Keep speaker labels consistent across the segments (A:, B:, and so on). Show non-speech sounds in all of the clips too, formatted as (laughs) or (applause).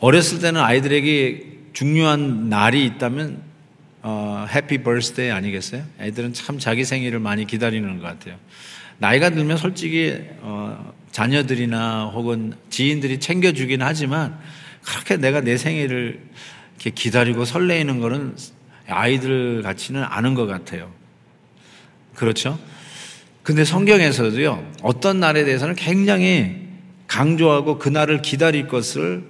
A: 어렸을 때는 아이들에게 중요한 날이 있다면 어, 해피 버스데이 아니겠어요? 애들은 참 자기 생일을 많이 기다리는 것 같아요. 나이가 들면 솔직히 어, 자녀들이나 혹은 지인들이 챙겨주긴 하지만 그렇게 내가 내 생일을 이렇게 기다리고 설레이는 거는 아이들 같지는 않은 것 같아요. 그렇죠? 근데 성경에서도요, 어떤 날에 대해서는 굉장히 강조하고 그 날을 기다릴 것을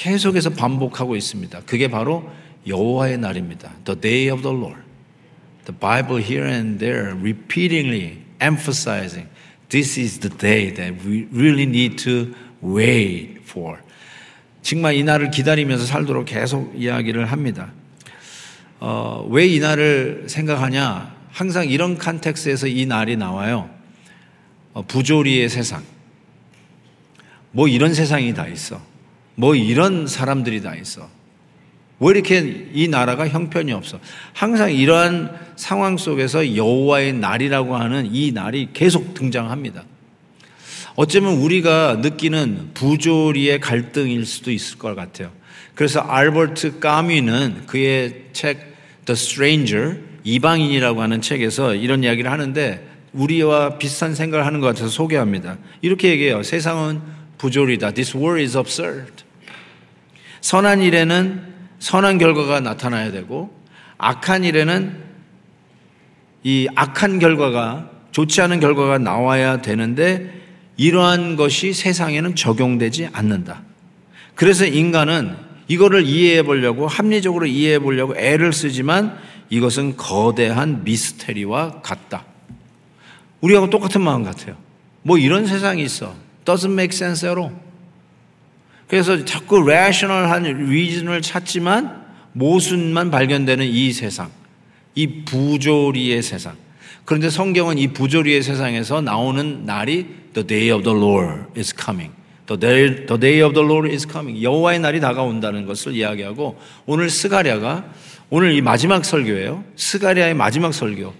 A: 계속해서 반복하고 있습니다. 그게 바로 여호와의 날입니다. The day of the Lord. The Bible here and there repeatedly emphasizing this is the day that we really need to wait for. 정말 이 날을 기다리면서 살도록 계속 이야기를 합니다. 어, 왜 이 날을 생각하냐? 항상 이런 컨텍스에서 이 날이 나와요. 어, 부조리의 세상. 뭐 이런 세상이 다 있어. 뭐 이런 사람들이 다 있어. 왜 이렇게 이 나라가 형편이 없어? 항상 이러한 상황 속에서 여호와의 날이라고 하는 이 날이 계속 등장합니다. 어쩌면 우리가 느끼는 부조리의 갈등일 수도 있을 것 같아요. 그래서 알버트 까미는 그의 책 The Stranger 이방인이라고 하는 책에서 이런 이야기를 하는데 우리와 비슷한 생각을 하는 것 같아서 소개합니다. 이렇게 얘기해요. 세상은 부조리다. This world is absurd. 선한 일에는 선한 결과가 나타나야 되고 악한 일에는 이 악한 결과가 좋지 않은 결과가 나와야 되는데 이러한 것이 세상에는 적용되지 않는다. 그래서 인간은 이거를 이해해 보려고 합리적으로 이해해 보려고 애를 쓰지만 이것은 거대한 미스테리와 같다. 우리하고 똑같은 마음 같아요. 뭐 이런 세상이 있어. doesn't make sense at all. 그래서 자꾸 rational한 reason을 찾지만 모순만 발견되는 이 세상. 이 부조리의 세상. 그런데 성경은 이 부조리의 세상에서 나오는 날이 the day of the Lord is coming. The day, the day of the Lord is coming. 여호와의 날이 다가온다는 것을 이야기하고 오늘 스가랴가 오늘 이 마지막 설교예요. 스가랴의 마지막 설교.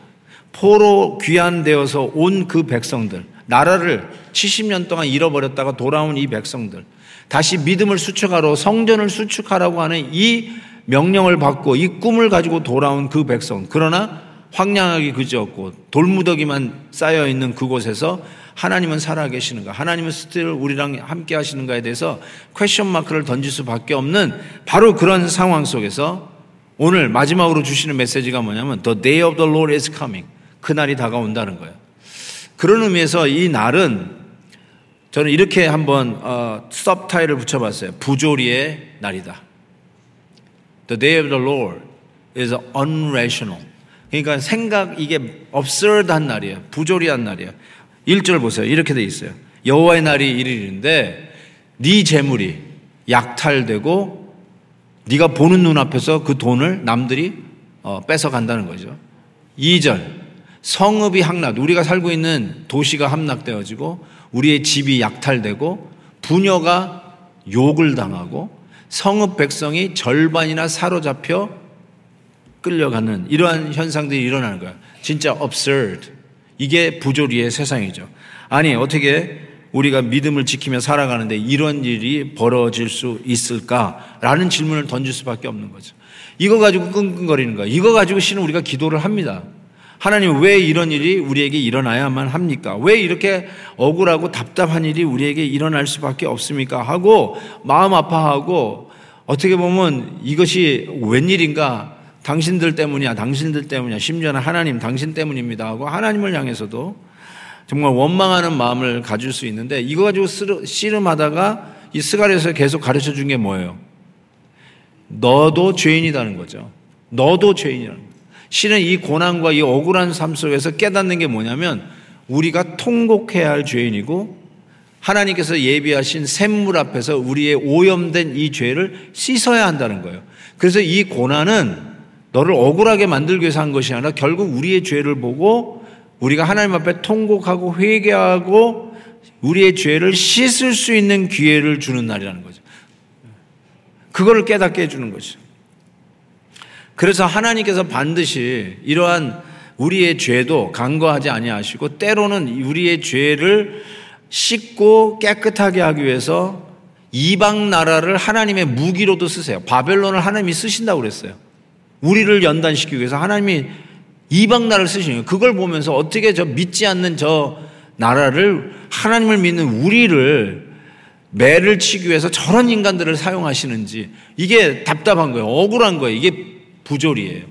A: 포로 귀환되어서 온 그 백성들, 나라를 70년 동안 잃어버렸다가 돌아온 이 백성들, 다시 믿음을 수축하러 성전을 수축하라고 하는 이 명령을 받고 이 꿈을 가지고 돌아온 그 백성. 그러나 황량하기 그지없고 돌무더기만 쌓여 있는 그곳에서 하나님은 살아계시는가? 하나님은 still 우리랑 함께 하시는가에 대해서 question mark를 던질 수밖에 없는 바로 그런 상황 속에서 오늘 마지막으로 주시는 메시지가 뭐냐면 The day of the Lord is coming. 그 날이 다가온다는 거예요. 그런 의미에서 이 날은 저는 이렇게 한번 어, subtitle을 붙여봤어요. 부조리의 날이다. The day of the Lord is unrational. 그러니까 생각 이게 absurd한 날이에요. 부조리한 날이에요. 1절 보세요. 이렇게 돼 있어요. 여호와의 날이 일일인데 네 재물이 약탈되고 네가 보는 눈앞에서 그 돈을 남들이 어, 뺏어 간다는 거죠. 2절 성읍이 함락 우리가 살고 있는 도시가 함락되어지고 우리의 집이 약탈되고 부녀가 욕을 당하고 성읍 백성이 절반이나 사로잡혀 끌려가는 이러한 현상들이 일어나는 거야. 진짜 absurd. 이게 부조리의 세상이죠. 아니, 어떻게 우리가 믿음을 지키며 살아가는데 이런 일이 벌어질 수 있을까라는 질문을 던질 수밖에 없는 거죠. 이거 가지고 끙끙거리는 거야. 이거 가지고 신은 우리가 기도를 합니다. 하나님 왜 이런 일이 우리에게 일어나야만 합니까? 왜 이렇게 억울하고 답답한 일이 우리에게 일어날 수밖에 없습니까? 하고 마음 아파하고 어떻게 보면 이것이 웬일인가 당신들 때문이야, 당신들 때문이야, 심지어는 하나님 당신 때문입니다 하고 하나님을 향해서도 정말 원망하는 마음을 가질 수 있는데 이거 가지고 씨름하다가 이 스가랴에서 계속 가르쳐 준 게 뭐예요? 너도 죄인이라는 거죠. 너도 죄인이라는 거예요. 실은 이 고난과 이 억울한 삶 속에서 깨닫는 게 뭐냐면 우리가 통곡해야 할 죄인이고 하나님께서 예비하신 샘물 앞에서 우리의 오염된 이 죄를 씻어야 한다는 거예요. 그래서 이 고난은 너를 억울하게 만들기 위해서 한 것이 아니라 결국 우리의 죄를 보고 우리가 하나님 앞에 통곡하고 회개하고 우리의 죄를 씻을 수 있는 기회를 주는 날이라는 거죠. 그거를 깨닫게 해주는 거죠. 그래서 하나님께서 반드시 이러한 우리의 죄도 간과하지 아니하시고 때로는 우리의 죄를 씻고 깨끗하게 하기 위해서 이방 나라를 하나님의 무기로도 쓰세요. 바벨론을 하나님이 쓰신다고 그랬어요. 우리를 연단시키기 위해서 하나님이 이방 나라를 쓰시는 거예요. 그걸 보면서 어떻게 저 믿지 않는 저 나라를 하나님을 믿는 우리를 매를 치기 위해서 저런 인간들을 사용하시는지 이게 답답한 거예요. 억울한 거예요. 이게 부조리예요.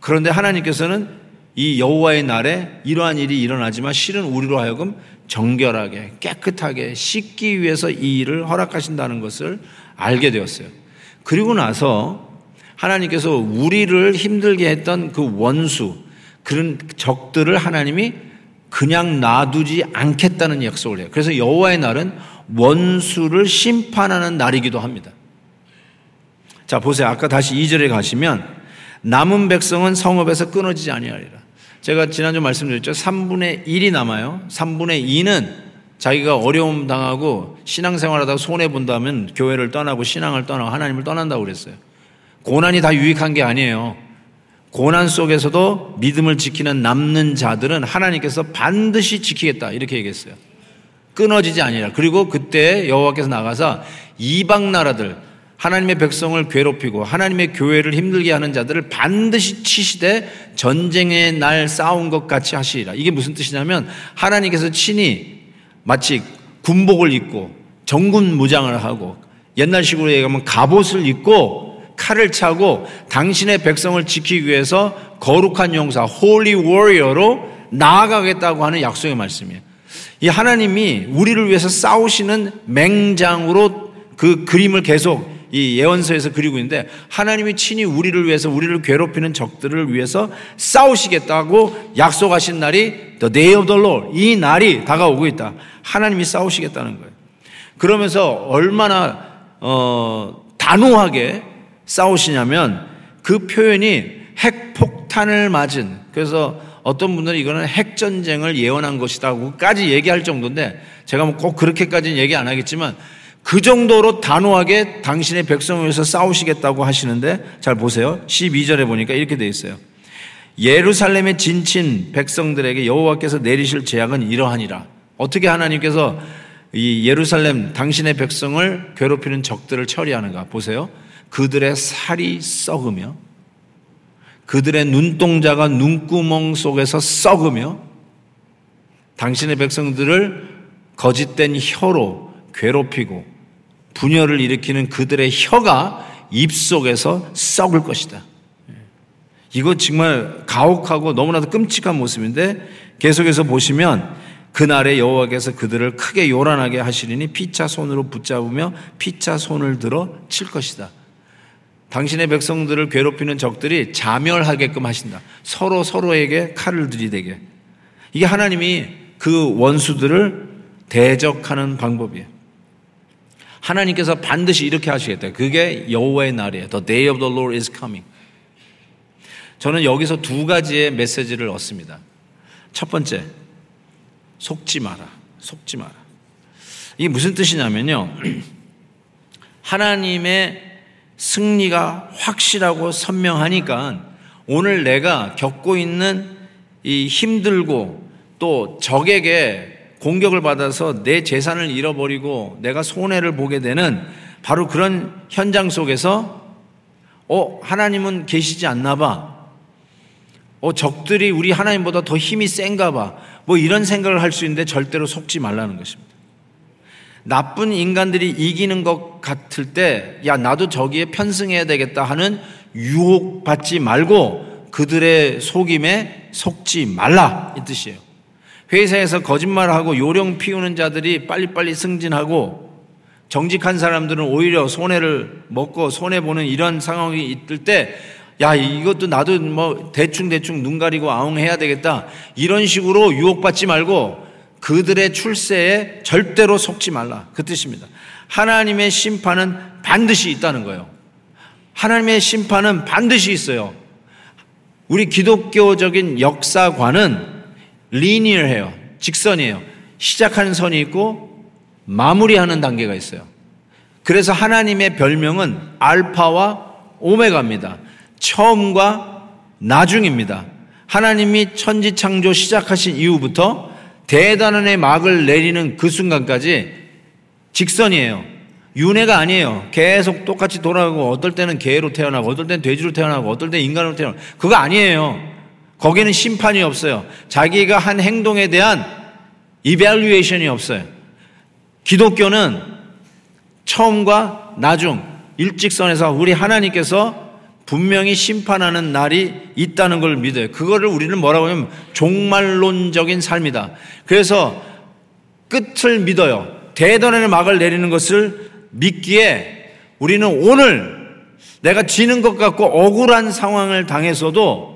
A: 그런데 하나님께서는 이 여호와의 날에 이러한 일이 일어나지만 실은 우리로 하여금 정결하게 깨끗하게 씻기 위해서 이 일을 허락하신다는 것을 알게 되었어요. 그리고 나서 하나님께서 우리를 힘들게 했던 그 원수, 그런 적들을 하나님이 그냥 놔두지 않겠다는 약속을 해요. 그래서 여호와의 날은 원수를 심판하는 날이기도 합니다. 자, 보세요. 아까 다시 2절에 가시면 남은 백성은 성읍에서 끊어지지 아니하리라. 제가 지난주 말씀드렸죠. 3분의 1이 남아요. 3분의 2는 자기가 어려움 당하고 신앙생활 하다가 손해 본다면 교회를 떠나고 신앙을 떠나고 하나님을 떠난다고 그랬어요. 고난이 다 유익한 게 아니에요. 고난 속에서도 믿음을 지키는 남는 자들은 하나님께서 반드시 지키겠다. 이렇게 얘기했어요. 끊어지지 아니라. 그리고 그때 여호와께서 나가서 이방 나라들, 하나님의 백성을 괴롭히고 하나님의 교회를 힘들게 하는 자들을 반드시 치시되 전쟁의 날 싸운 것 같이 하시리라. 이게 무슨 뜻이냐면 하나님께서 친히 마치 군복을 입고 정군 무장을 하고 옛날식으로 얘기하면 갑옷을 입고 칼을 차고 당신의 백성을 지키기 위해서 거룩한 용사 holy warrior로 나아가겠다고 하는 약속의 말씀이에요. 이 하나님이 우리를 위해서 싸우시는 맹장으로 그 그림을 계속 이 예언서에서 그리고 있는데 하나님이 친히 우리를 위해서 우리를 괴롭히는 적들을 위해서 싸우시겠다고 약속하신 날이 the day of the Lord 이 날이 다가오고 있다. 하나님이 싸우시겠다는 거예요. 그러면서 얼마나 어, 단호하게 싸우시냐면 그 표현이 핵폭탄을 맞은 그래서 어떤 분들은 이거는 핵전쟁을 예언한 것이다고까지 얘기할 정도인데 제가 뭐 꼭 그렇게까지는 얘기 안 하겠지만 그 정도로 단호하게 당신의 백성을 위해서 싸우시겠다고 하시는데 잘 보세요. 12절에 보니까 이렇게 돼 있어요. 예루살렘에 진친 백성들에게 여호와께서 내리실 재앙은 이러하니라. 어떻게 하나님께서 이 예루살렘 당신의 백성을 괴롭히는 적들을 처리하는가 보세요. 그들의 살이 썩으며 그들의 눈동자가 눈구멍 속에서 썩으며 당신의 백성들을 거짓된 혀로 괴롭히고 분열을 일으키는 그들의 혀가 입속에서 썩을 것이다. 이거 정말 가혹하고 너무나도 끔찍한 모습인데 계속해서 보시면 그날에 여호와께서 그들을 크게 요란하게 하시리니 피차 손으로 붙잡으며 피차 손을 들어 칠 것이다. 당신의 백성들을 괴롭히는 적들이 자멸하게끔 하신다. 서로 서로에게 칼을 들이대게. 이게 하나님이 그 원수들을 대적하는 방법이에요. 하나님께서 반드시 이렇게 하시겠다. 그게 여호와의 날이에요. The day of the Lord is coming. 저는 여기서 두 가지의 메시지를 얻습니다. 첫 번째, 속지 마라. 속지 마라. 이게 무슨 뜻이냐면요. (clears throat) 하나님의 승리가 확실하고 선명하니까 오늘 내가 겪고 있는 이 힘들고 또 적에게 공격을 받아서 내 재산을 잃어버리고 내가 손해를 보게 되는 바로 그런 현장 속에서 어, 하나님은 계시지 않나 봐. 어, 적들이 우리 하나님보다 더 힘이 센가 봐. 뭐 이런 생각을 할 수 있는데 절대로 속지 말라는 것입니다. 나쁜 인간들이 이기는 것 같을 때, 야, 나도 저기에 편승해야 되겠다 하는 유혹 받지 말고 그들의 속임에 속지 말라. 이 뜻이에요. 회사에서 거짓말하고 요령 피우는 자들이 빨리빨리 승진하고 정직한 사람들은 오히려 손해를 먹고 손해보는 이런 상황이 있을 때, 야, 이것도 나도 뭐 대충대충 눈 가리고 아웅 해야 되겠다. 이런 식으로 유혹받지 말고 그들의 출세에 절대로 속지 말라. 그 뜻입니다. 하나님의 심판은 반드시 있다는 거예요. 하나님의 심판은 반드시 있어요. 우리 기독교적인 역사관은 리니어해요. 직선이에요. 시작하는 선이 있고 마무리하는 단계가 있어요. 그래서 하나님의 별명은 알파와 오메가입니다. 처음과 나중입니다. 하나님이 천지 창조 시작하신 이후부터 대단한의 막을 내리는 그 순간까지 직선이에요. 윤회가 아니에요. 계속 똑같이 돌아가고 어떨 때는 개로 태어나고 어떨 때는 돼지로 태어나고 어떨 때는 인간으로 태어나고 그거 아니에요. 거기는 심판이 없어요. 자기가 한 행동에 대한 이벨리에이션이 없어요. 기독교는 처음과 나중 일직선에서 우리 하나님께서 분명히 심판하는 날이 있다는 걸 믿어요. 그거를 우리는 뭐라고 하냐면 종말론적인 삶이다. 그래서 끝을 믿어요. 대단의 막을 내리는 것을 믿기에 우리는 오늘 내가 지는 것 같고 억울한 상황을 당해서도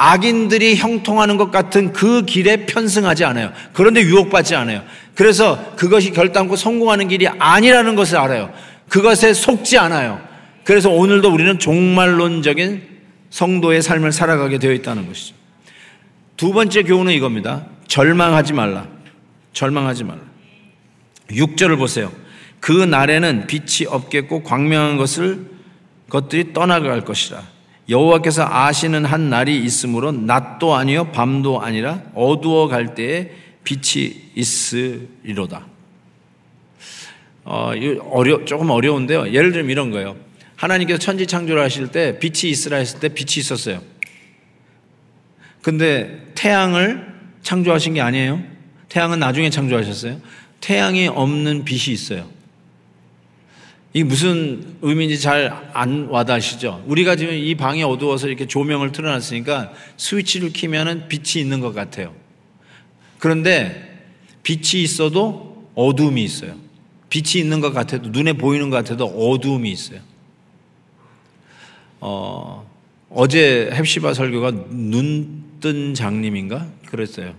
A: 악인들이 형통하는 것 같은 그 길에 편승하지 않아요. 그런데 유혹받지 않아요. 그래서 그것이 결단코 성공하는 길이 아니라는 것을 알아요. 그것에 속지 않아요. 그래서 오늘도 우리는 종말론적인 성도의 삶을 살아가게 되어 있다는 것이죠. 두 번째 교훈은 이겁니다. 절망하지 말라. 절망하지 말라. 6절을 보세요. 그 날에는 빛이 없겠고 광명한 것을 것들이 떠나갈 것이라. 여호와께서 아시는 한 날이 있으므로 낮도 아니요 밤도 아니라 어두워 갈 때에 빛이 있으리로다. 어, 어려 조금 어려운데요. 예를 들면 이런 거예요. 하나님께서 천지 창조를 하실 때 빛이 있으라 했을 때 빛이 있었어요. 근데 태양을 창조하신 게 아니에요. 태양은 나중에 창조하셨어요. 태양이 없는 빛이 있어요. 이게 무슨 의미인지 잘 안 와닿으시죠? 우리가 지금 이 방이 어두워서 이렇게 조명을 틀어놨으니까 스위치를 키면은 빛이 있는 것 같아요. 그런데 빛이 있어도 어두움이 있어요. 빛이 있는 것 같아도 눈에 보이는 것 같아도 어두움이 있어요. 어, 어제 헵시바 설교가 눈 뜬 장님인가 그랬어요.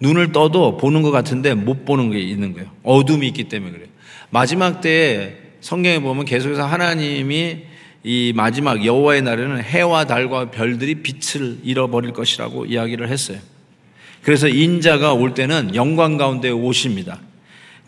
A: 눈을 떠도 보는 것 같은데 못 보는 게 있는 거예요. 어둠이 있기 때문에 그래요. 마지막 때에 성경에 보면 계속해서 하나님이 이 마지막 여호와의 날에는 해와 달과 별들이 빛을 잃어버릴 것이라고 이야기를 했어요. 그래서 인자가 올 때는 영광 가운데 오십니다.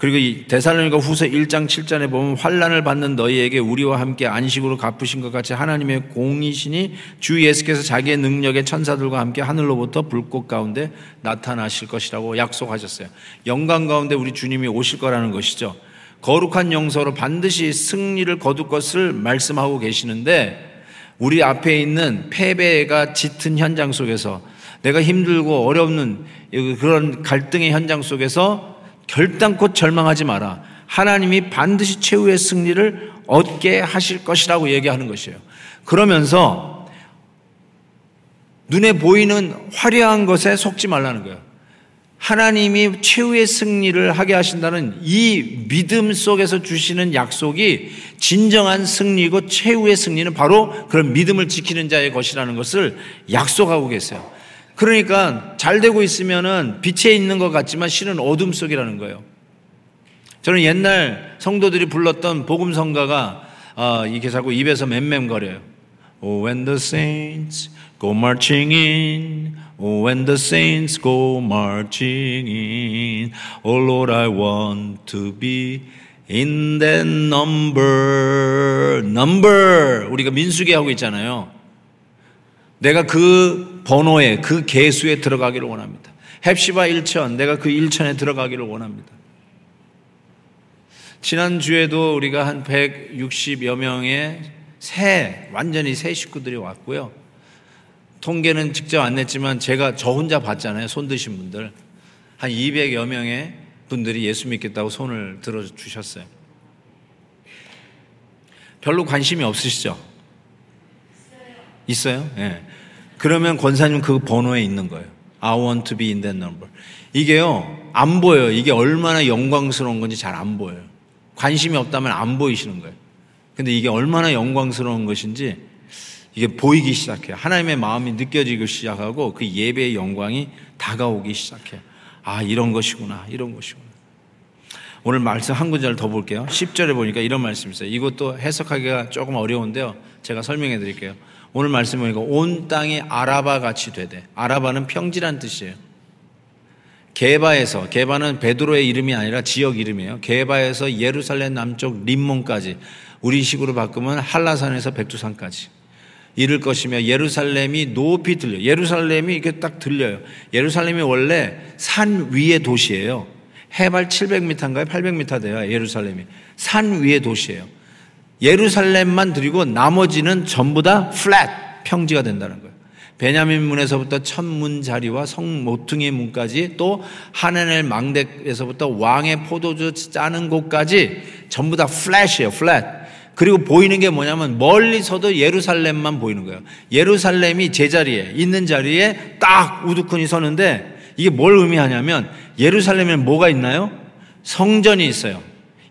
A: 그리고 이 대살로니가 후서 1장 7절에 보면 환란을 받는 너희에게 우리와 함께 안식으로 갚으신 것 같이 하나님의 공이시니 주 예수께서 자기의 능력의 천사들과 함께 하늘로부터 불꽃 가운데 나타나실 것이라고 약속하셨어요. 영광 가운데 우리 주님이 오실 거라는 것이죠. 거룩한 영서로 반드시 승리를 거둘 것을 말씀하고 계시는데 우리 앞에 있는 패배가 짙은 현장 속에서 내가 힘들고 어렵는 그런 갈등의 현장 속에서 결단코 절망하지 마라. 하나님이 반드시 최후의 승리를 얻게 하실 것이라고 얘기하는 것이에요. 그러면서 눈에 보이는 화려한 것에 속지 말라는 거예요. 하나님이 최후의 승리를 하게 하신다는 이 믿음 속에서 주시는 약속이 진정한 승리고 최후의 승리는 바로 그런 믿음을 지키는 자의 것이라는 것을 약속하고 계세요. 그러니까 잘 되고 있으면은 빛에 있는 것 같지만 실은 어둠 속이라는 거예요. 저는 옛날 성도들이 불렀던 복음성가가 어, 이게 자꾸 입에서 맴맴거려요. Oh, when the saints go marching in Oh, when the saints go marching in, oh Lord, I want to be in that number. number. 우리가 민수기 하고 있잖아요. 내가 그 번호에, 그 개수에 들어가기를 원합니다. 헵시바 1천, 내가 그 1천에 들어가기를 원합니다. 지난주에도 우리가 한 160여 명의 새, 완전히 새 식구들이 왔고요. 통계는 직접 안 냈지만 제가 저 혼자 봤잖아요. 손 드신 분들. 한 200여 명의 분들이 예수 믿겠다고 손을 들어 주셨어요. 별로 관심이 없으시죠? 있어요? 예. 네. 그러면 권사님 그 번호에 있는 거예요. I want to be in that number. 이게요, 안 보여요. 이게 얼마나 영광스러운 건지 잘 안 보여요. 관심이 없다면 안 보이시는 거예요. 근데 이게 얼마나 영광스러운 것인지 이게 보이기 시작해요. 하나님의 마음이 느껴지기 시작하고 그 예배의 영광이 다가오기 시작해요. 아, 이런 것이구나. 이런 것이구나. 오늘 말씀 한 구절 더 볼게요. 10절에 보니까 이런 말씀이 있어요. 이것도 해석하기가 조금 어려운데요. 제가 설명해 드릴게요. 오늘 말씀 보니까 온 땅이 아라바 같이 되되 아라바는 평지란 뜻이에요. 게바에서 게바는 베드로의 이름이 아니라 지역 이름이에요. 게바에서 예루살렘 남쪽 림몬까지 우리식으로 바꾸면 한라산에서 백두산까지 이를 것이며 예루살렘이 높이 들려. 예루살렘이 이렇게 딱 들려요. 예루살렘이 원래 산 위의 도시예요. 해발 700m인가요? 800m 돼요. 예루살렘이. 산 위의 도시예요. 예루살렘만 드리고 나머지는 전부 다 플랫 평지가 된다는 거예요. 베냐민 문에서부터 천문 자리와 성 모퉁이 문까지 또 하나넬 망대에서부터 왕의 포도주 짜는 곳까지 전부 다 플랫이에요. 플랫. 그리고 보이는 게 뭐냐면 멀리서도 예루살렘만 보이는 거예요. 예루살렘이 제자리에 있는 자리에 딱 우두커니 서는데 이게 뭘 의미하냐면 예루살렘에는 뭐가 있나요? 성전이 있어요.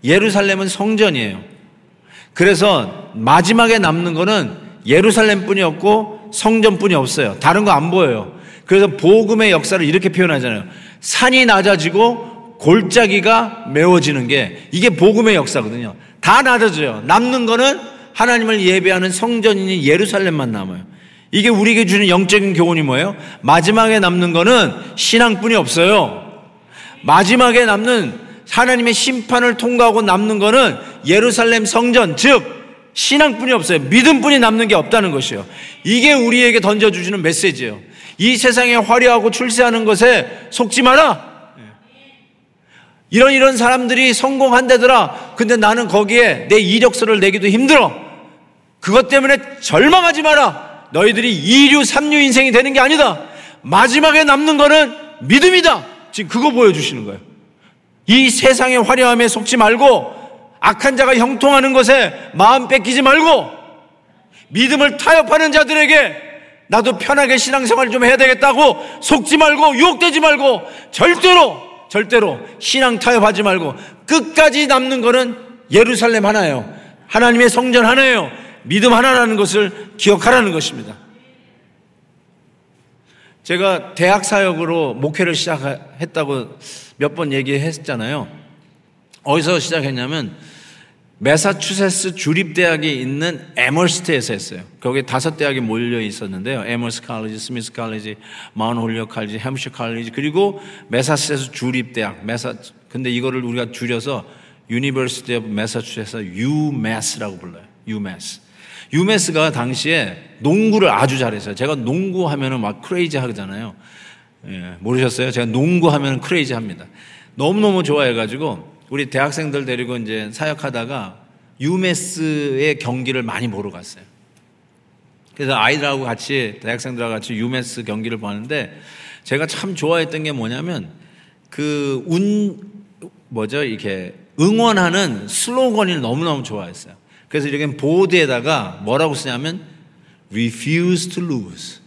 A: 예루살렘은 성전이에요. 그래서 마지막에 남는 거는 예루살렘뿐이 없고 성전뿐이 없어요. 다른 거 안 보여요. 그래서 복음의 역사를 이렇게 표현하잖아요. 산이 낮아지고 골짜기가 메워지는 게 이게 복음의 역사거든요. 다 낮아져요. 남는 거는 하나님을 예배하는 성전인 예루살렘만 남아요. 이게 우리에게 주는 영적인 교훈이 뭐예요? 마지막에 남는 거는 신앙뿐이 없어요. 마지막에 남는 하나님의 심판을 통과하고 남는 거는 예루살렘 성전, 즉 신앙뿐이 없어요. 믿음뿐이 남는 게 없다는 것이요. 이게 우리에게 던져주시는 메시지예요. 이 세상에 화려하고 출세하는 것에 속지 마라. 이런 이런 사람들이 성공한다더라. 근데 나는 거기에 내 이력서를 내기도 힘들어. 그것 때문에 절망하지 마라. 너희들이 2류, 3류 인생이 되는 게 아니다. 마지막에 남는 거는 믿음이다. 지금 그거 보여주시는 거예요. 이 세상의 화려함에 속지 말고 악한 자가 형통하는 것에 마음 뺏기지 말고 믿음을 타협하는 자들에게 나도 편하게 신앙생활 좀 해야 되겠다고 속지 말고 유혹되지 말고 절대로 절대로 신앙 타협하지 말고 끝까지 남는 것은 예루살렘 하나예요. 하나님의 성전 하나예요. 믿음 하나라는 것을 기억하라는 것입니다. 제가 대학 사역으로 목회를 시작했다고 몇 번 얘기했잖아요. 어디서 시작했냐면 메사추세츠 주립대학이 있는 에머스트에서 했어요. 거기 다섯 대학이 몰려 있었는데요. 에머스 칼리지, 스미스 칼리지, 마운 홀리어 칼리지, 햄슈 칼리지, 그리고 메사추세츠 주립대학. 메사, 근데 이거를 우리가 줄여서 University of Massachusetts UMass라고 불러요. UMass. UMass가 당시에 농구를 아주 잘했어요. 제가 농구 하면은 막 crazy 하잖아요. 예, 모르셨어요? 제가 농구 하면은 crazy 합니다. 너무너무 좋아해가지고 우리 대학생들 데리고 이제 사역하다가 UMass의 경기를 많이 보러 갔어요. 그래서 아이들하고 같이 대학생들하고 같이 UMass 경기를 보는데 제가 참 좋아했던 게 뭐냐면 그 운 뭐죠 이렇게 응원하는 슬로건이 너무너무 좋아했어요. 그래서 이렇게 보드에다가 뭐라고 쓰냐면 refuse to lose.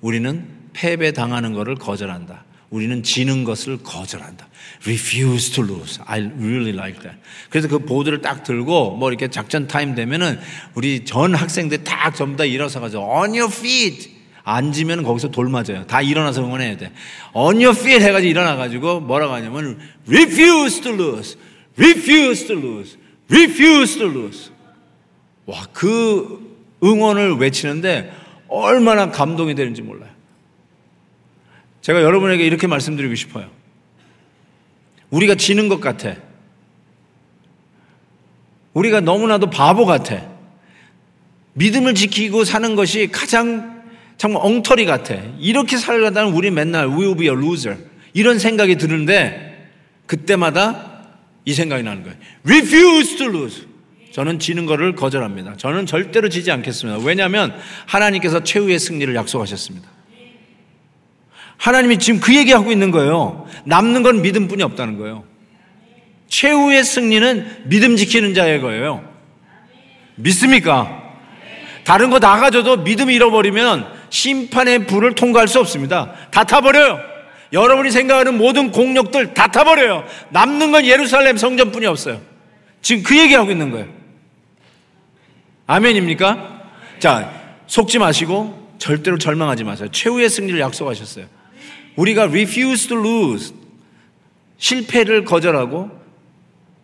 A: 우리는 패배 당하는 것을 거절한다. 우리는 지는 것을 거절한다. refuse to lose. I really like that. 그래서 그 보드를 딱 들고 뭐 이렇게 작전 타임 되면은 우리 전 학생들 딱 전부 다 일어서 가지고 on your feet. 앉으면 거기서 돌 맞아요. 다 일어나서 응원해야 돼. on your feet 해가지고 일어나가지고 뭐라고 하냐면 refuse to lose. refuse to lose. refuse to lose. 와, 그 응원을 외치는데 얼마나 감동이 되는지 몰라요. 제가 여러분에게 이렇게 말씀드리고 싶어요. 우리가 지는 것 같아. 우리가 너무나도 바보 같아. 믿음을 지키고 사는 것이 가장 정말 엉터리 같아. 이렇게 살다는 우리 맨날 we will be a loser. 이런 생각이 드는데 그때마다 이 생각이 나는 거예요. refuse to lose. 저는 지는 것을 거절합니다. 저는 절대로 지지 않겠습니다. 왜냐하면 하나님께서 최후의 승리를 약속하셨습니다. 하나님이 지금 그 얘기하고 있는 거예요. 남는 건 믿음뿐이 없다는 거예요. 최후의 승리는 믿음 지키는 자의 거예요. 믿습니까? 다른 거 다 가져도 믿음 잃어버리면 심판의 불을 통과할 수 없습니다. 다 타버려요. 여러분이 생각하는 모든 공력들 다 타버려요. 남는 건 예루살렘 성전뿐이 없어요. 지금 그 얘기하고 있는 거예요. 아멘입니까? 자, 속지 마시고 절대로 절망하지 마세요. 최후의 승리를 약속하셨어요. 우리가 refuse to lose 실패를 거절하고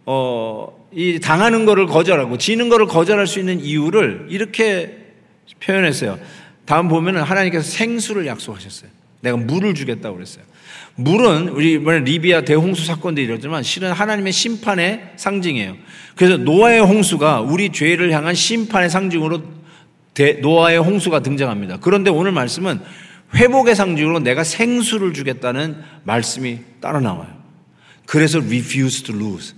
A: 어, 이 당하는 거를 거절하고 지는 거를 거절할 수 있는 이유를 이렇게 표현했어요. 다음 보면은 하나님께서 생수를 약속하셨어요. 내가 물을 주겠다고 그랬어요. 물은 우리 이번에 리비아 대홍수 사건도 이러지만 실은 하나님의 심판의 상징이에요. 그래서 노아의 홍수가 우리 죄를 향한 심판의 상징으로 노아의 홍수가 등장합니다. 그런데 오늘 말씀은 회복의 상징으로 내가 생수를 주겠다는 말씀이 따라 나와요. 그래서 refuse to lose.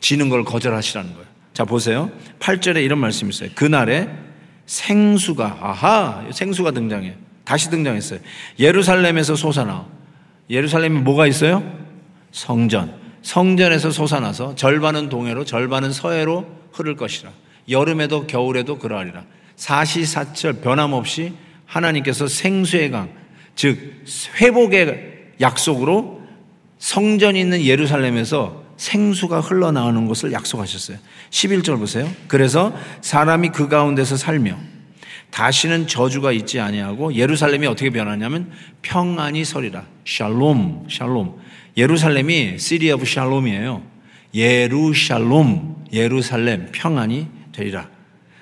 A: 지는 걸 거절하시라는 거예요. 자, 보세요. 8절에 이런 말씀이 있어요. 그날에 생수가, 아하, 생수가 등장해요. 다시 등장했어요. 예루살렘에서 솟아나. 예루살렘에 뭐가 있어요? 성전. 성전에서 솟아나서 절반은 동해로 절반은 서해로 흐를 것이라. 여름에도 겨울에도 그러하리라. 사시사철 변함없이 하나님께서 생수의 강, 즉 회복의 약속으로 성전이 있는 예루살렘에서 생수가 흘러나오는 것을 약속하셨어요. 11절 보세요. 그래서 사람이 그 가운데서 살며 다시는 저주가 있지 아니하고 예루살렘이 어떻게 변하냐면 평안이 서리라. 샬롬, 샬롬. 예루살렘이 city of 샬롬이에요. 예루샬롬, 예루살렘 평안이 되리라.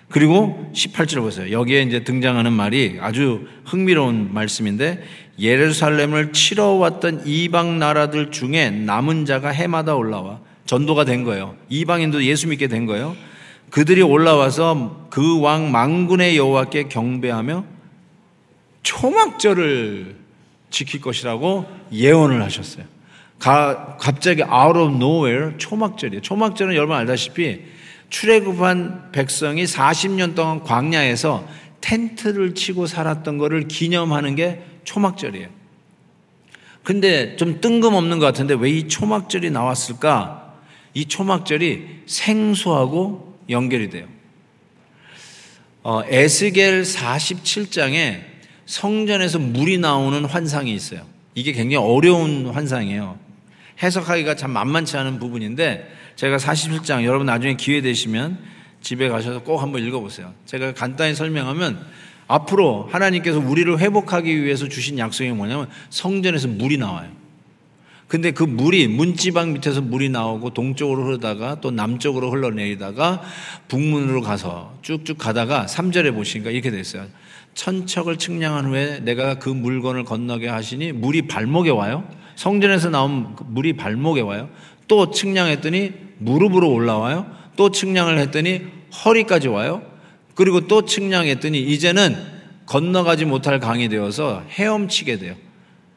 A: 그리고 18절 보세요. 여기에 이제 등장하는 말이 아주 흥미로운 말씀인데 예루살렘을 치러 왔던 이방 나라들 중에 남은 자가 해마다 올라와 전도가 된 거예요. 이방인도 예수 믿게 된 거예요. 그들이 올라와서 그 왕 망군의 여호와께 경배하며 초막절을 지킬 것이라고 예언을 하셨어요. 가, 갑자기 out of nowhere 초막절이에요. 초막절은 여러분 알다시피 출애굽한 백성이 40년 동안 광야에서 텐트를 치고 살았던 것을 기념하는 게 초막절이에요. 근데 좀 뜬금없는 것 같은데 왜 이 초막절이 나왔을까? 이 초막절이 생수하고 연결이 돼요. 어, 에스겔 47장에 성전에서 물이 나오는 환상이 있어요. 이게 굉장히 어려운 환상이에요. 해석하기가 참 만만치 않은 부분인데 제가 47장 여러분 나중에 기회 되시면 집에 가셔서 꼭 한번 읽어보세요. 제가 간단히 설명하면 앞으로 하나님께서 우리를 회복하기 위해서 주신 약속이 뭐냐면 성전에서 물이 나와요. 근데 그 물이 문지방 밑에서 물이 나오고 동쪽으로 흐르다가 또 남쪽으로 흘러내리다가 북문으로 가서 쭉쭉 가다가 3절에 보시니까 이렇게 됐어요. 천척을 측량한 후에 내가 그 물건을 건너게 하시니 물이 발목에 와요. 성전에서 나온 그 물이 발목에 와요. 또 측량했더니 무릎으로 올라와요. 또 측량을 했더니 허리까지 와요. 그리고 또 측량했더니 이제는 건너가지 못할 강이 되어서 헤엄치게 돼요.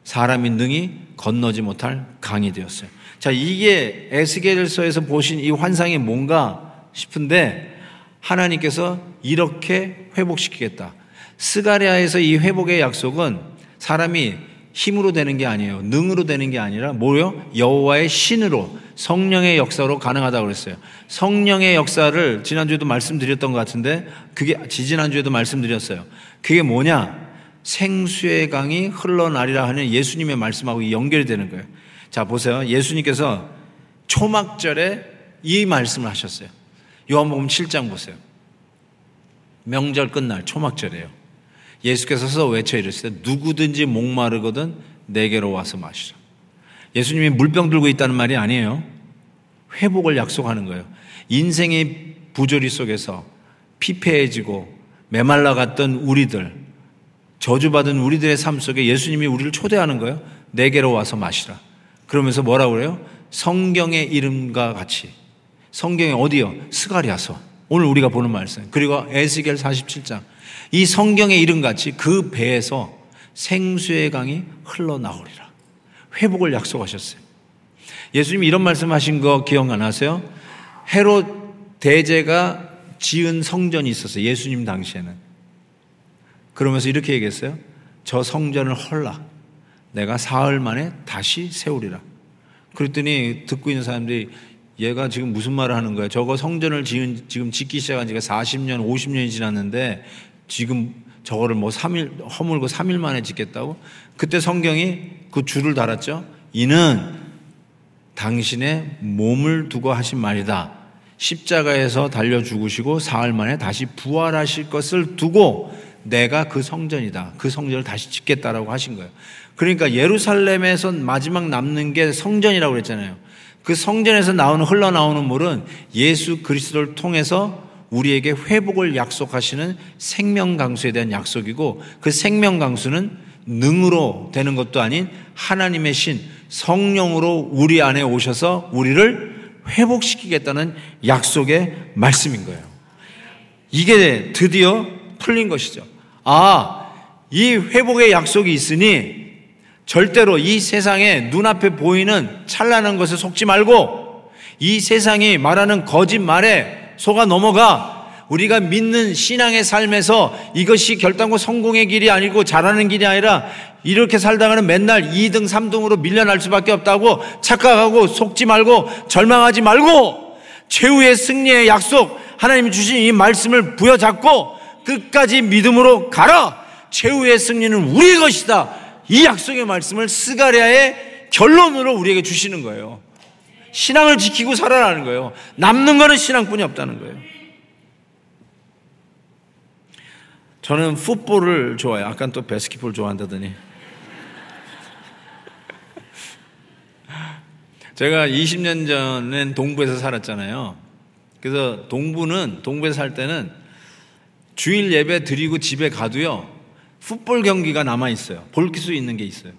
A: 사람이 능히 건너지 못할 강이 되었어요. 자, 이게 에스겔서에서 보신 이 환상이 뭔가 싶은데 하나님께서 이렇게 회복시키겠다. 스가리아에서 이 회복의 약속은 사람이 힘으로 되는 게 아니에요. 능으로 되는 게 아니라 뭐요? 여호와의 신으로 성령의 역사로 가능하다고 그랬어요. 성령의 역사를 지난주에도 말씀드렸던 것 같은데 그게 지지난주에도 말씀드렸어요. 그게 뭐냐? 생수의 강이 흘러나리라 하는 예수님의 말씀하고 연결이 되는 거예요. 자, 보세요. 예수님께서 초막절에 이 말씀을 하셨어요. 요한복음 7장 보세요. 명절 끝날 초막절이에요. 예수께서 서 외쳐 이르시되 누구든지 목마르거든 내게로 와서 마시라. 예수님이 물병 들고 있다는 말이 아니에요. 회복을 약속하는 거예요. 인생의 부조리 속에서 피폐해지고 메말라 갔던 우리들, 저주받은 우리들의 삶 속에 예수님이 우리를 초대하는 거예요. 내게로 와서 마시라. 그러면서 뭐라고 그래요? 성경의 이름과 같이. 성경에 어디요? 스가리아서. 오늘 우리가 보는 말씀. 그리고 에스겔 47장. 이 성경의 이름같이 그 배에서 생수의 강이 흘러나오리라. 회복을 약속하셨어요. 예수님이 이런 말씀 하신 거 기억 안 하세요? 헤롯 대제가 지은 성전이 있었어요. 예수님 당시에는. 그러면서 이렇게 얘기했어요. 저 성전을 헐라. 내가 사흘 만에 다시 세우리라. 그랬더니 듣고 있는 사람들이 얘가 지금 무슨 말을 하는 거야? 저거 성전을 지은, 지금 짓기 시작한 지가 40년, 50년이 지났는데 지금 저거를 뭐 3일, 허물고 3일 만에 짓겠다고? 그때 성경이 그 줄을 달았죠. 이는 당신의 몸을 두고 하신 말이다. 십자가에서 달려 죽으시고 사흘 만에 다시 부활하실 것을 두고 내가 그 성전이다. 그 성전을 다시 짓겠다라고 하신 거예요. 그러니까 예루살렘에서 마지막 남는 게 성전이라고 그랬잖아요. 그 성전에서 나오는 흘러나오는 물은 예수 그리스도를 통해서 우리에게 회복을 약속하시는 생명 강수에 대한 약속이고 그 생명 강수는 능으로 되는 것도 아닌 하나님의 신 성령으로 우리 안에 오셔서 우리를 회복시키겠다는 약속의 말씀인 거예요. 이게 드디어 풀린 것이죠. 아, 이 회복의 약속이 있으니 절대로 이 세상에 눈앞에 보이는 찬란한 것에 속지 말고 이 세상이 말하는 거짓말에 속아 넘어가 우리가 믿는 신앙의 삶에서 이것이 결단코 성공의 길이 아니고 잘하는 길이 아니라 이렇게 살다가는 맨날 2등, 3등으로 밀려날 수밖에 없다고 착각하고 속지 말고 절망하지 말고 최후의 승리의 약속 하나님이 주신 이 말씀을 부여잡고 끝까지 믿음으로 가라. 최후의 승리는 우리의 것이다. 이 약속의 말씀을 스가랴의 결론으로 우리에게 주시는 거예요. 신앙을 지키고 살아라는 거예요. 남는 거는 신앙뿐이 없다는 거예요. 저는 풋볼을 좋아해요. 아까 또 베스킷볼 좋아한다더니. 제가 20년 전엔 동부에서 살았잖아요. 그래서 동부는, 동부에 살 때는 주일 예배 드리고 집에 가도요, 풋볼 경기가 남아있어요. 볼 수 있는 게 있어요.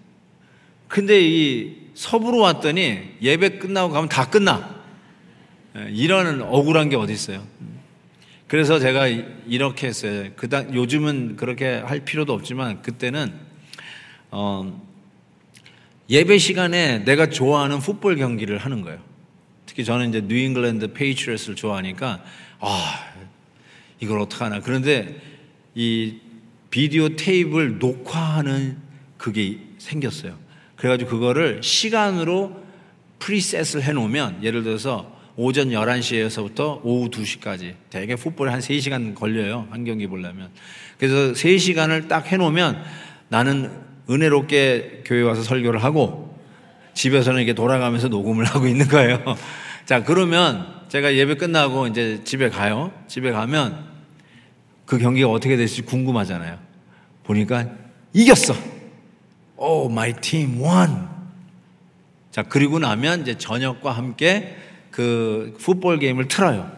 A: 근데 이 서부로 왔더니 예배 끝나고 가면 다 끝나. 예, 이런 억울한 게 어디 있어요. 그래서 제가 이렇게 했어요. 그당 요즘은 그렇게 할 필요도 없지만 그때는 어, 예배 시간에 내가 좋아하는 풋볼 경기를 하는 거예요. 특히 저는 이제 뉴잉글랜드 Patriots를 좋아하니까 아 이걸 어떡하나. 그런데 이 비디오 테이프를 녹화하는 그게 생겼어요. 그래가지고 그거를 시간으로 preset을 해놓으면 예를 들어서 오전 11시에서부터 오후 2시까지 대개 풋볼에 한 3시간 걸려요. 한 경기 보려면. 그래서 3시간을 딱 해놓으면 나는 은혜롭게 교회 와서 설교를 하고 집에서는 이렇게 돌아가면서 녹음을 (laughs) 하고 있는 거예요. 자, 그러면 제가 예배 끝나고 이제 집에 가요. 집에 가면 그 경기가 어떻게 될지 궁금하잖아요. 보니까 이겼어. Oh, my team won. 자, 그리고 나면 이제 저녁과 함께 그 풋볼 게임을 틀어요.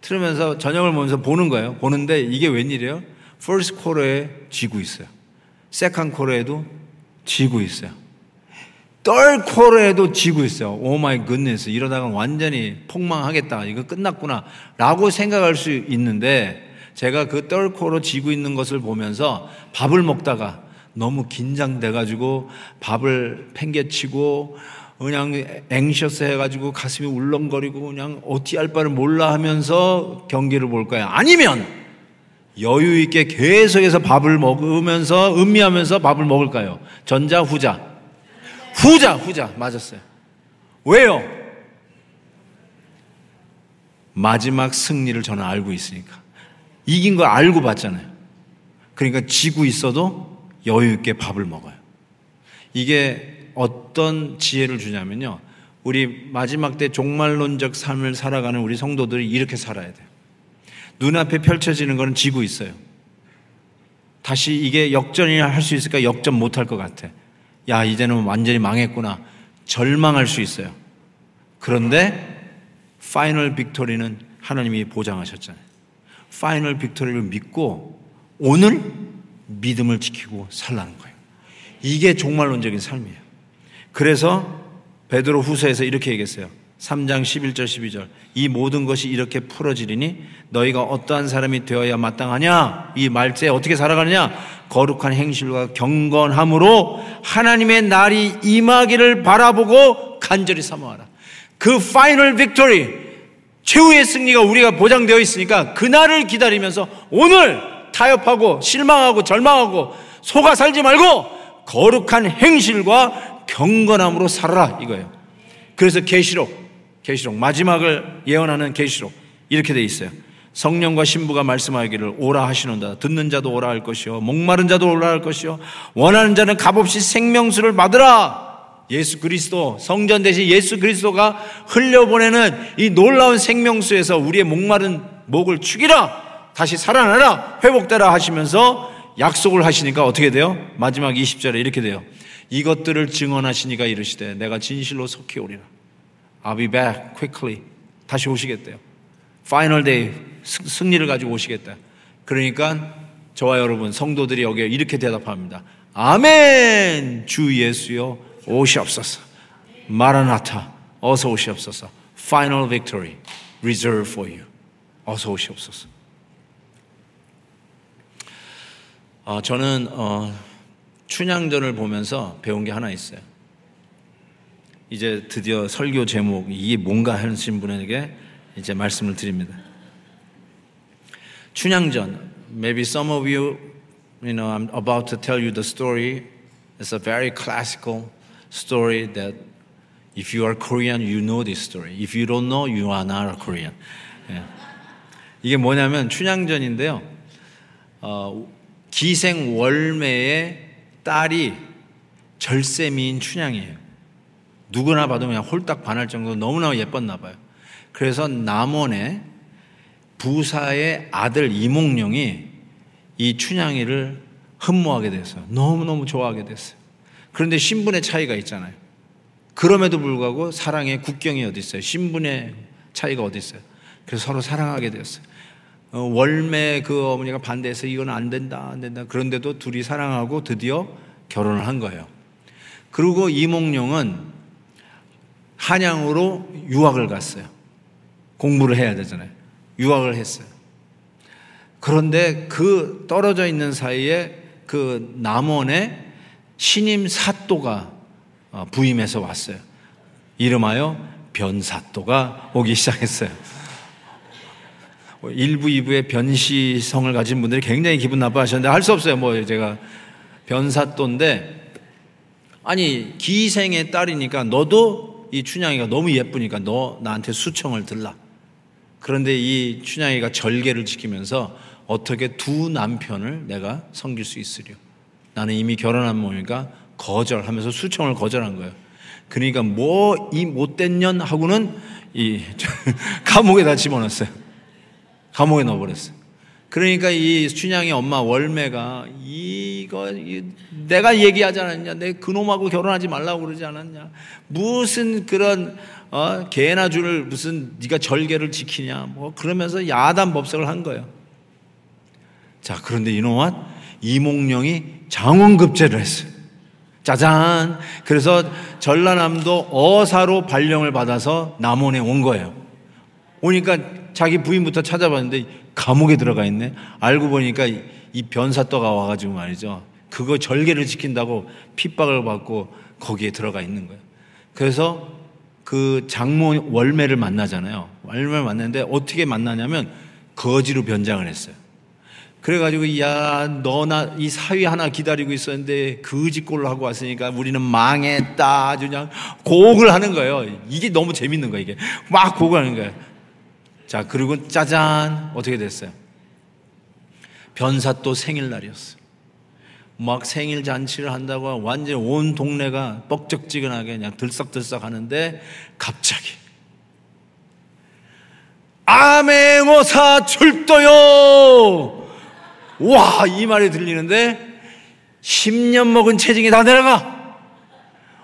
A: 틀으면서 저녁을 보면서 보는 거예요. 보는데 이게 웬일이에요? First quarter에 지고 있어요. 세컨 쿼터에도 지고 있어요. 떨 쿼터에도 지고 있어요. Oh my goodness. 이러다가 완전히 폭망하겠다. 이거 끝났구나. 라고 생각할 수 있는데 제가 그 third quarter 지고 있는 것을 보면서 밥을 먹다가 너무 긴장돼가지고 밥을 팽개치고 그냥 anxious 해가지고 가슴이 울렁거리고 그냥 어찌 할 바를 몰라 하면서 경기를 볼까요? 아니면 여유 있게 계속해서 밥을 먹으면서 음미하면서 밥을 먹을까요? 전자 후자 후자 후자 맞았어요. 왜요? 마지막 승리를 저는 알고 있으니까 이긴 거 알고 봤잖아요. 그러니까 지고 있어도 여유 있게 밥을 먹어요. 이게 어떤 지혜를 주냐면요. 우리 마지막 때 종말론적 삶을 살아가는 우리 성도들이 이렇게 살아야 돼요. 눈앞에 펼쳐지는 거는 지고 있어요. 다시 이게 역전이나 할수 있을까? 역전 못할 것 같아. 야, 이제는 완전히 망했구나. 절망할 수 있어요. 그런데 final victory는 하나님이 보장하셨잖아요. Final victory를 믿고 오늘 믿음을 지키고 살라는 거예요. 이게 종말론적인 삶이에요. 그래서 베드로 후서에서 이렇게 얘기했어요. 3장 11절 12절 이 모든 것이 이렇게 풀어지리니 너희가 어떠한 사람이 되어야 마땅하냐 이 말세 어떻게 살아가느냐 거룩한 행실과 경건함으로 하나님의 날이 임하기를 바라보고 간절히 사모하라 그 final victory 최후의 승리가 우리가 보장되어 있으니까 그날을 기다리면서 오늘 타협하고 실망하고 절망하고 속아 살지 말고 거룩한 행실과 경건함으로 살아라 이거예요. 그래서 계시록 계시록 마지막을 예언하는 계시록 이렇게 돼 있어요. 성령과 신부가 말씀하기를 오라 하시는다. 듣는 자도 오라 할 것이요. 목마른 자도 오라 할 것이요. 원하는 자는 값없이 생명수를 받으라. 예수 그리스도, 성전 대신 예수 그리스도가 흘려보내는 이 놀라운 생명수에서 우리의 목마른 목을 죽이라. 다시 살아나라. 회복되라 하시면서 약속을 하시니까 어떻게 돼요? 마지막 20절에 이렇게 돼요. 이것들을 증언하시니가 이르시되 내가 진실로 속히 오리라. I'll be back quickly. 다시 오시겠대요. Final day 승리를 가지고 오시겠다. 그러니까 저와 여러분 성도들이 여기에 이렇게 대답합니다. 아멘 주 예수여 오시옵소서. 마라나타 어서 오시옵소서. Victory reserved for you. 어서 오시옵소서. 어, 저는 어, 춘향전을 보면서 배운 게 하나 있어요. 이제 드디어 설교 제목 이게 뭔가 하신 분에게 이제 말씀을 드립니다. 춘향전. Maybe some of you, you know, I'm about to tell you the story. It's a very classical story that if you are Korean, you know this story. If you don't know, you are not a Korean. 예. 이게 뭐냐면 춘향전인데요. 어, 기생 월매의 딸이 절세미인 춘향이에요. 누구나 봐도 그냥 홀딱 반할 정도로 너무나 예뻤나 봐요. 그래서 남원의 부사의 아들 이몽룡이 이 춘향이를 흠모하게 됐어요. 너무너무 좋아하게 됐어요. 그런데 신분의 차이가 있잖아요. 그럼에도 불구하고 사랑의 국경이 어디 있어요? 신분의 차이가 어디 있어요? 그래서 서로 사랑하게 되었어요. 어, 월매 그 어머니가 반대해서 이건 안 된다, 안 된다. 그런데도 둘이 사랑하고 드디어 결혼을 한 거예요. 그리고 이몽룡은 한양으로 유학을 갔어요. 공부를 해야 되잖아요. 유학을 했어요. 그런데 그 떨어져 있는 사이에 그 남원에 신임 사또가 어, 부임해서 왔어요. 이름하여 변사또가 오기 시작했어요. 뭐 일부, 2부의 변시성을 가진 분들이 굉장히 기분 나빠하셨는데 할 수 없어요. 뭐 제가 변사또인데 아니 기생의 딸이니까 너도 이 춘향이가 너무 예쁘니까 너 나한테 수청을 들라. 그런데 이 춘향이가 절개를 지키면서 어떻게 두 남편을 내가 섬길 수 있으려. 나는 이미 결혼한 몸이니까 거절하면서 수청을 거절한 거예요. 그러니까 뭐 이 못된 년 하고는 이 (laughs) 감옥에다 집어넣었어요. 감옥에 넣어버렸어요. 그러니까 이 춘향의 엄마 월매가 이거 내가 얘기하지 않았냐? 내 그놈하고 결혼하지 말라고 그러지 않았냐? 무슨 그런 어, 개나 줄을 무슨 네가 절개를 지키냐? 뭐 그러면서 야단 법석을 한 거예요. 자 그런데 이놈은 이몽룡이 장원급제를 했어요. 짜잔. 그래서 전라남도 어사로 발령을 받아서 남원에 온 거예요. 오니까 자기 부인부터 찾아봤는데 감옥에 들어가 있네. 알고 보니까 이 변사또가 와가지고 말이죠. 그거 절개를 지킨다고 핍박을 받고 거기에 들어가 있는 거예요. 그래서 그 장모 월매를 만나잖아요. 월매를 만났는데 어떻게 만나냐면 거지로 변장을 했어요. 그래가지고 야 너나 이 사위 하나 기다리고 있었는데 거지꼴로 하고 왔으니까 우리는 망했다 아주 그냥 곡을 하는 거예요. 이게 너무 재밌는 거예요. 이게 막 곡을 하는 거예요. 자 그리고 짜잔 어떻게 됐어요? 변사 또 생일날이었어요. 막 생일 잔치를 한다고 완전 온 동네가 뻑적지근하게 그냥 들썩들썩 하는데 갑자기 아메모사 출도요 와, 이 말이 들리는데 10년 먹은 체중이 다 내려가.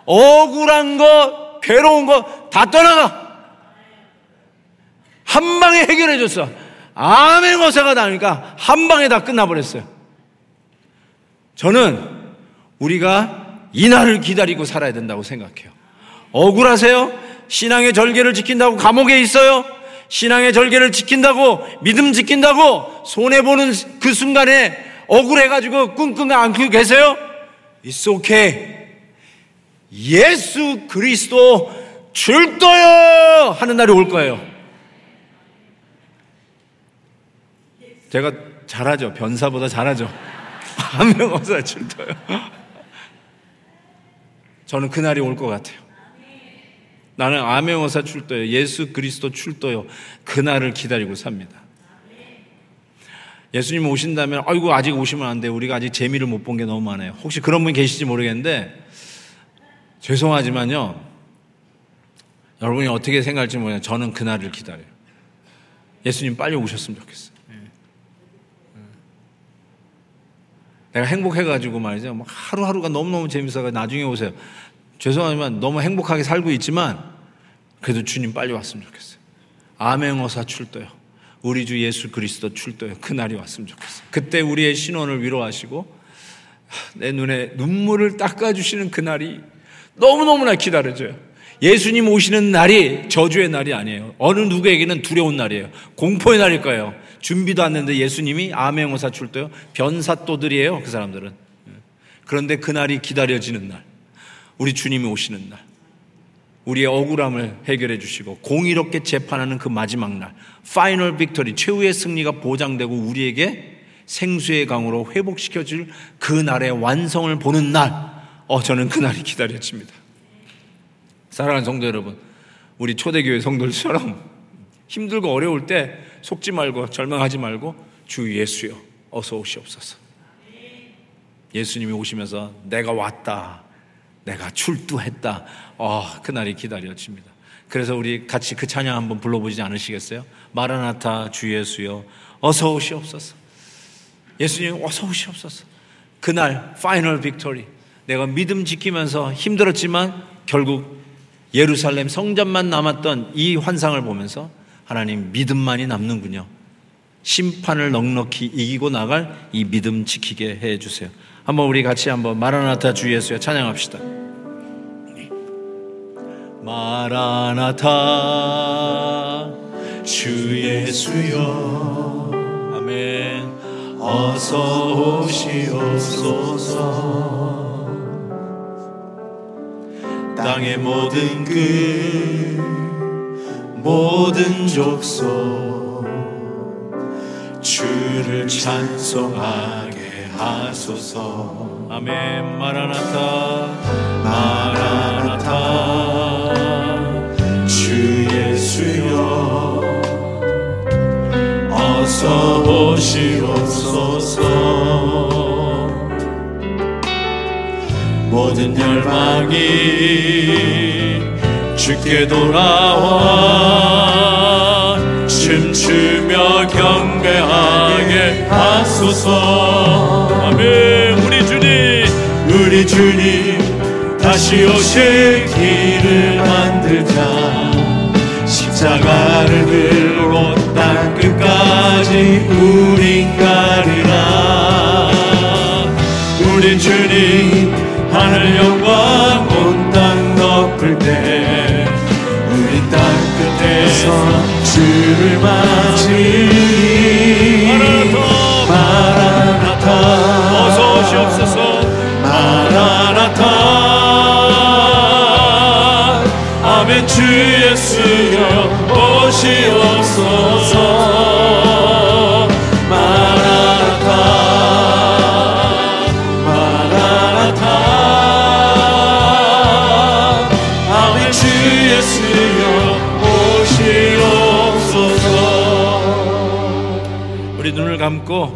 A: 억울한 거, 괴로운 거 다 떠나가. 한 방에 해결해 줬어. 암행어사가 나니까 한 방에 다 끝나버렸어요. 저는 우리가 이 날을 기다리고 살아야 된다고 생각해요. 억울하세요? 신앙의 절개를 지킨다고 감옥에 있어요? 신앙의 절개를 지킨다고 믿음 지킨다고 손해 보는 그 순간에 억울해가지고 끙끙 앓고 계세요? It's okay. 예수 그리스도 출도요 하는 날이 올 거예요. 제가 잘하죠. 변사보다 잘하죠. (laughs) 한 명 없어요. 출도요. 저는 그날이 올 것 같아요. 나는 암행어사 출도요. 예수 그리스도 출도요. 그날을 기다리고 삽니다. 예수님 오신다면, 아이고, 아직 오시면 안 돼. 우리가 아직 재미를 못 본 게 너무 많아요. 혹시 그런 분 계실지 모르겠는데, 죄송하지만요. 여러분이 어떻게 생각할지 모르겠는데, 저는 그날을 기다려요. 예수님 빨리 오셨으면 좋겠어요. 예. 내가 행복해가지고 말이죠. 막 하루하루가 너무너무 재밌어서 나중에 오세요. 죄송하지만 너무 행복하게 살고 있지만 그래도 주님 빨리 왔으면 좋겠어요. 아멘어사 출도요. 우리 주 예수 그리스도 출도요. 그날이 왔으면 좋겠어요. 그때 우리의 신원을 위로하시고 내 눈에 눈물을 닦아주시는 그날이 너무너무나 기다려져요. 예수님 오시는 날이 저주의 날이 아니에요. 어느 누구에게는 두려운 날이에요. 공포의 날일 거예요. 준비도 안 했는데 예수님이 암행어사 출도요. 변사또들이에요. 그 사람들은. 그런데 그날이 기다려지는 날, 우리 주님이 오시는 날, 우리의 억울함을 해결해 주시고 공의롭게 재판하는 그 마지막 날, final victory, 최후의 승리가 보장되고 우리에게 생수의 강으로 회복시켜 줄 그 날의 완성을 보는 날, 어, 저는 그 날이 기다려집니다. 사랑하는 성도 여러분, 우리 초대교회 성도들처럼 힘들고 어려울 때 속지 말고 절망하지 말고 주 예수여 어서 오시옵소서. 예수님이 오시면서 내가 왔다. 내가 출두했다. 어, 그날이 기다려집니다. 그래서 우리 같이 그 찬양 한번 불러보지 않으시겠어요? 마라나타 주 예수여 어서 오시옵소서. 예수님 어서 오시옵소서. 그날 final victory 내가 믿음 지키면서 힘들었지만 결국 예루살렘 성전만 남았던 이 환상을 보면서 하나님 믿음만이 남는군요. 심판을 넉넉히 이기고 나갈 이 믿음 지키게 해 주세요. 한번 우리 같이 한번 마라나타 주 예수여 찬양합시다. 마라나타 주 예수여 아멘 어서 오시옵소서 땅의 모든 끝 모든 족속 주를 찬송하게 하소서. 아멘. 마라나타 마라나타 주 예수여 어서 오시옵소서. 모든 열망이 주께 돌아와 춤추며 경배하게 하소서. 아멘. 우리 주님. 우리 주님 다시 오실 길을 만들자. 십자가를 들고 땅 끝까지 우린 가리라. 우리 주님 하늘 영광 끝에서 주를 맞이 마라나타. 어서 오시옵소서. 마라나타. 아멘 주 예수여 오시옵소서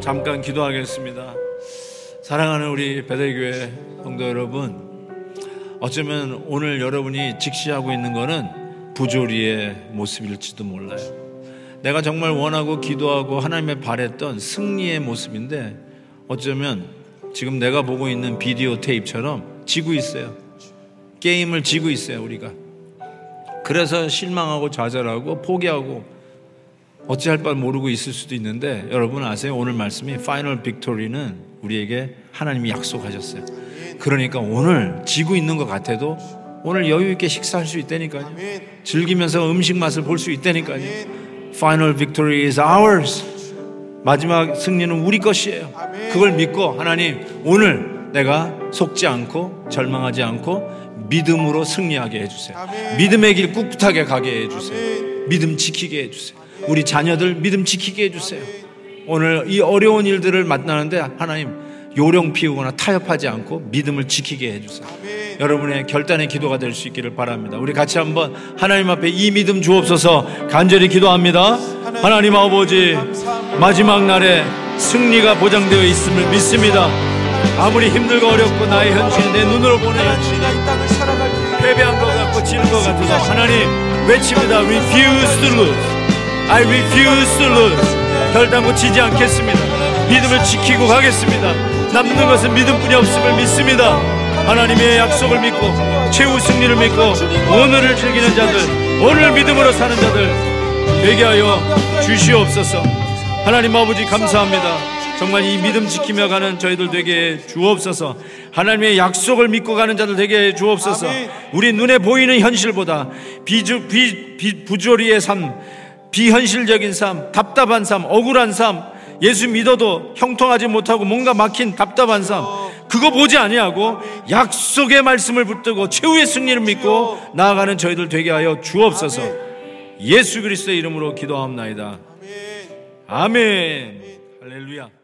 A: 잠깐 기도하겠습니다 사랑하는 우리 배대교회 성도 여러분 어쩌면 오늘 여러분이 직시하고 있는 것은 부조리의 모습일지도 몰라요. 내가 정말 원하고 기도하고 하나님의 바랬던 승리의 모습인데 어쩌면 지금 내가 보고 있는 비디오 테이프처럼 지고 있어요. 게임을 지고 있어요, 우리가. 그래서 실망하고 좌절하고 포기하고 어찌할 바를 모르고 있을 수도 있는데 여러분 아세요? 오늘 말씀이 final victory는 우리에게 하나님이 약속하셨어요. 그러니까 오늘 지고 있는 것 같아도 오늘 여유 있게 식사할 수 있다니까요. 즐기면서 음식 맛을 볼 수 있다니까요. Final victory is ours. 마지막 승리는 우리 것이에요. 그걸 믿고 하나님 오늘 내가 속지 않고 절망하지 않고 믿음으로 승리하게 해주세요. 믿음의 길 꿋꿋하게 가게 해주세요. 믿음 지키게 해주세요. 우리 자녀들 믿음 지키게 해주세요. 오늘 이 어려운 일들을 만나는데 하나님 요령 피우거나 타협하지 않고 믿음을 지키게 해주세요. 여러분의 결단의 기도가 될 수 있기를 바랍니다. 우리 같이 한번 하나님 앞에 이 믿음 주옵소서 간절히 기도합니다. 하나님 아버지 마지막 날에 승리가 보장되어 있음을 믿습니다. 아무리 힘들고 어렵고 나의 현실 내 눈으로 보는 현실 패배한 것 같고 지는 것 같아도 하나님 외칩니다. Refuse to lose. I refuse to lose. 결단고 지지 않겠습니다. 믿음을 지키고 가겠습니다. 남는 것은 믿음뿐이 없음을 믿습니다. 하나님의 약속을 믿고 최후 승리를 믿고 오늘을 즐기는 자들, 오늘 믿음으로 사는 자들 되게 하여 주시옵소서. 하나님 아버지 감사합니다. 정말 이 믿음 지키며 가는 저희들 되게 주옵소서. 하나님의 약속을 믿고 가는 자들 되게 주옵소서. 우리 눈에 보이는 현실보다 비주, 비, 비, 부조리의 삶, 비현실적인 삶, 답답한 삶, 억울한 삶, 예수 믿어도 형통하지 못하고 뭔가 막힌 답답한 삶, 그 그거 보지 아니하고 약속의 말씀을 붙들고 최후의 승리를 믿고 나아가는 저희들 되게 하여 주옵소서. 예수 그리스도의 이름으로 기도하옵나이다. 아멘. 할렐루야.